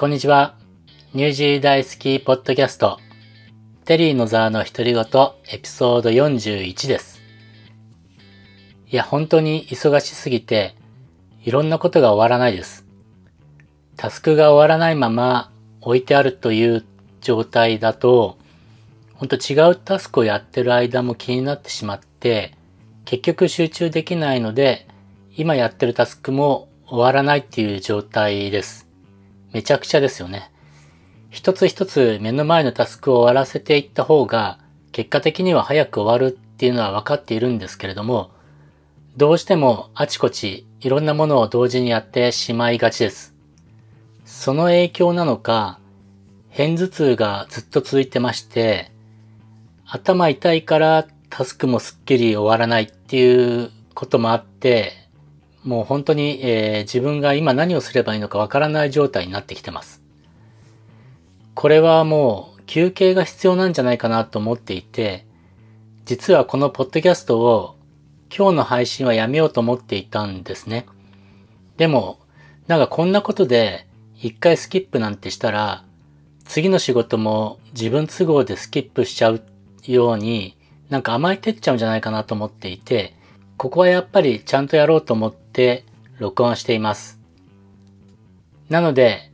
こんにちは。ニュージー大好きポッドキャスト、テリーのザーの独り言エピソード41です。いや、本当に忙しすぎて、いろんなことが終わらないです。タスクが終わらないまま置いてあるという状態だと、ほんと違うタスクをやってる間も気になってしまって、結局集中できないので、今やってるタスクも終わらないっていう状態です。めちゃくちゃですよね。一つ一つ目の前のタスクを終わらせていった方が、結果的には早く終わるっていうのは分かっているんですけれども、どうしてもあちこちいろんなものを同時にやってしまいがちです。その影響なのか、片頭痛がずっと続いてまして、頭痛いからタスクもすっきり終わらないっていうこともあって、もう本当に、えー、自分が今何をすればいいのかわからない状態になってきてます。これはもう休憩が必要なんじゃないかなと思っていて、実はこのポッドキャストを今日の配信はやめようと思っていたんですね。でも、なんかこんなことで一回スキップなんてしたら、次の仕事も自分都合でスキップしちゃうように、なんか甘えてっちゃうんじゃないかなと思っていて、ここはやっぱりちゃんとやろうと思って録音しています。なので、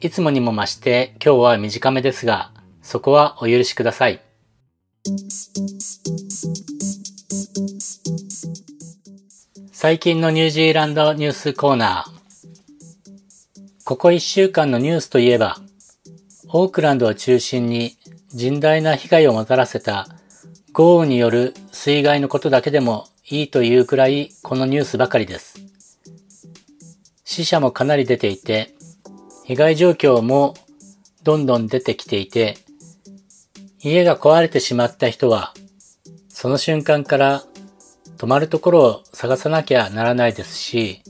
いつもにも増して今日は短めですが、そこはお許しください。最近のニュージーランドニュースコーナー。ここ1週間のニュースといえば、オークランドを中心に甚大な被害をもたらせた豪雨による水害のことだけでもいいというくらいこのニュースばかりです。死者もかなり出ていて、被害状況もどんどん出てきていて、家が壊れてしまった人は、その瞬間から泊まるところを探さなきゃならないですし、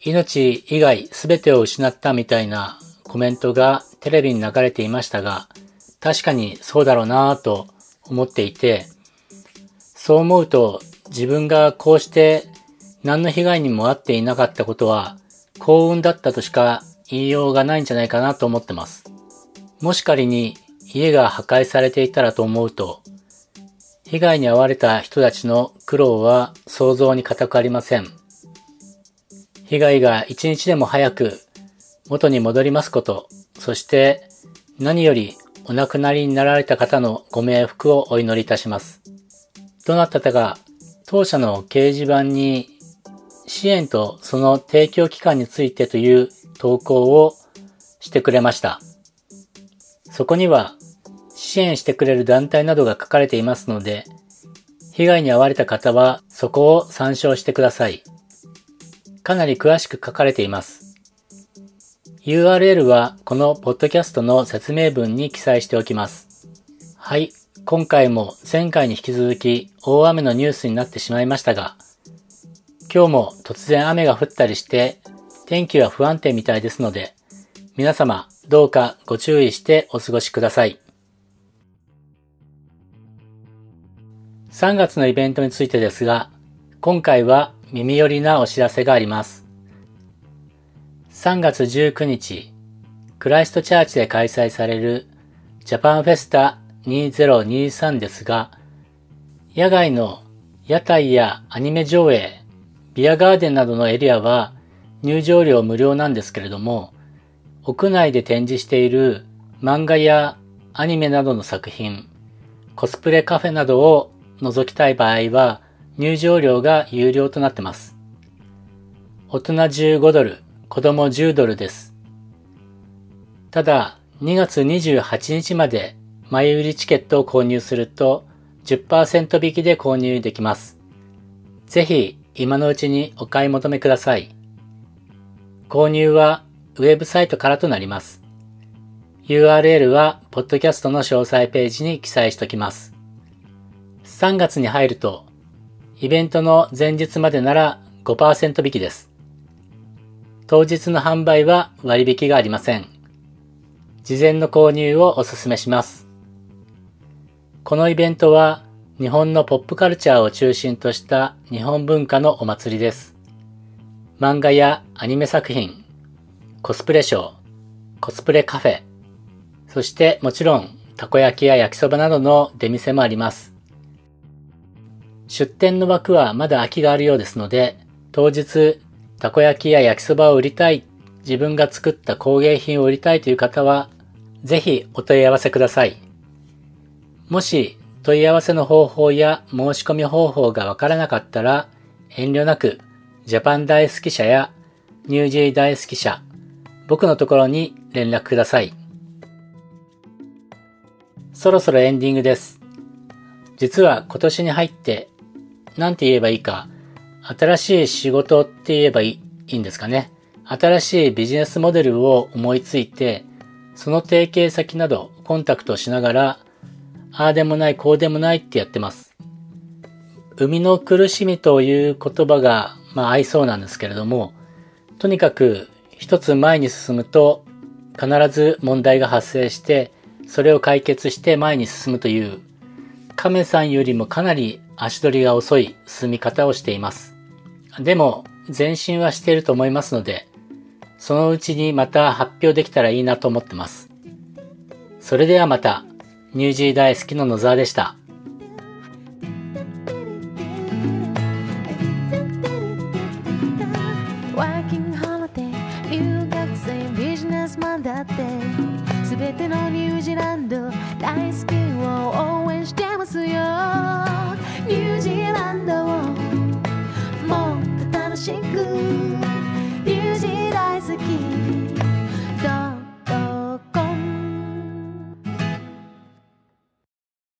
命以外全てを失ったみたいなコメントがテレビに流れていましたが、確かにそうだろうなぁと思っていて、そう思うと自分がこうして何の被害にも遭っていなかったことは幸運だったとしか言いようがないんじゃないかなと思ってます。もし仮に家が破壊されていたらと思うと、被害に遭われた人たちの苦労は想像に難くありません。被害が一日でも早く元に戻りますこと、そして何よりお亡くなりになられた方のご冥福をお祈りいたします。どなたか当社の掲示板に支援とその提供期間についてという投稿をしてくれました。そこには支援してくれる団体などが書かれていますので、被害に遭われた方はそこを参照してください。かなり詳しく書かれています。URL はこのポッドキャストの説明文に記載しておきます。はい。今回も前回に引き続き大雨のニュースになってしまいましたが、今日も突然雨が降ったりして天気は不安定みたいですので、皆様どうかご注意してお過ごしください。3月のイベントについてですが、今回は耳寄りなお知らせがあります。3月19日、クライストチャーチで開催されるジャパンフェスタ2023ですが、野外の屋台やアニメ上映、ビアガーデンなどのエリアは入場料無料なんですけれども、屋内で展示している漫画やアニメなどの作品、コスプレカフェなどを覗きたい場合は入場料が有料となってます。大人15ドル、子供10ドルです。ただ、2月28日まで前売りチケットを購入すると10%引きで購入できます。ぜひ今のうちにお買い求めください。購入はウェブサイトからとなります。URL はポッドキャストの詳細ページに記載しておきます。3月に入るとイベントの前日までなら5%引きです。当日の販売は割引がありません。事前の購入をお勧めします。このイベントは日本のポップカルチャーを中心とした日本文化のお祭りです。漫画やアニメ作品、コスプレショー、コスプレカフェ、そしてもちろんたこ焼きや焼きそばなどの出店もあります。出店の枠はまだ空きがあるようですので、当日たこ焼きや焼きそばを売りたい、自分が作った工芸品を売りたいという方は、ぜひお問い合わせください。もし問い合わせの方法や申し込み方法がわからなかったら、遠慮なくジャパン大好き社やニュージー大好き社、僕のところに連絡ください。そろそろエンディングです。実は今年に入って、なんて言えばいいか、新しい仕事って言えばいいんですかね。新しいビジネスモデルを思いついて、その提携先などコンタクトしながら、ああでもないこうでもないってやってます。生みの苦しみという言葉が、まあ合いそうなんですけれども、とにかく一つ前に進むと必ず問題が発生して、それを解決して前に進むという、亀さんよりもかなり足取りが遅い進み方をしています。でも、前進はしていると思いますので、そのうちにまた発表できたらいいなと思ってます。それではまた、ニュージー大好きの野沢でした。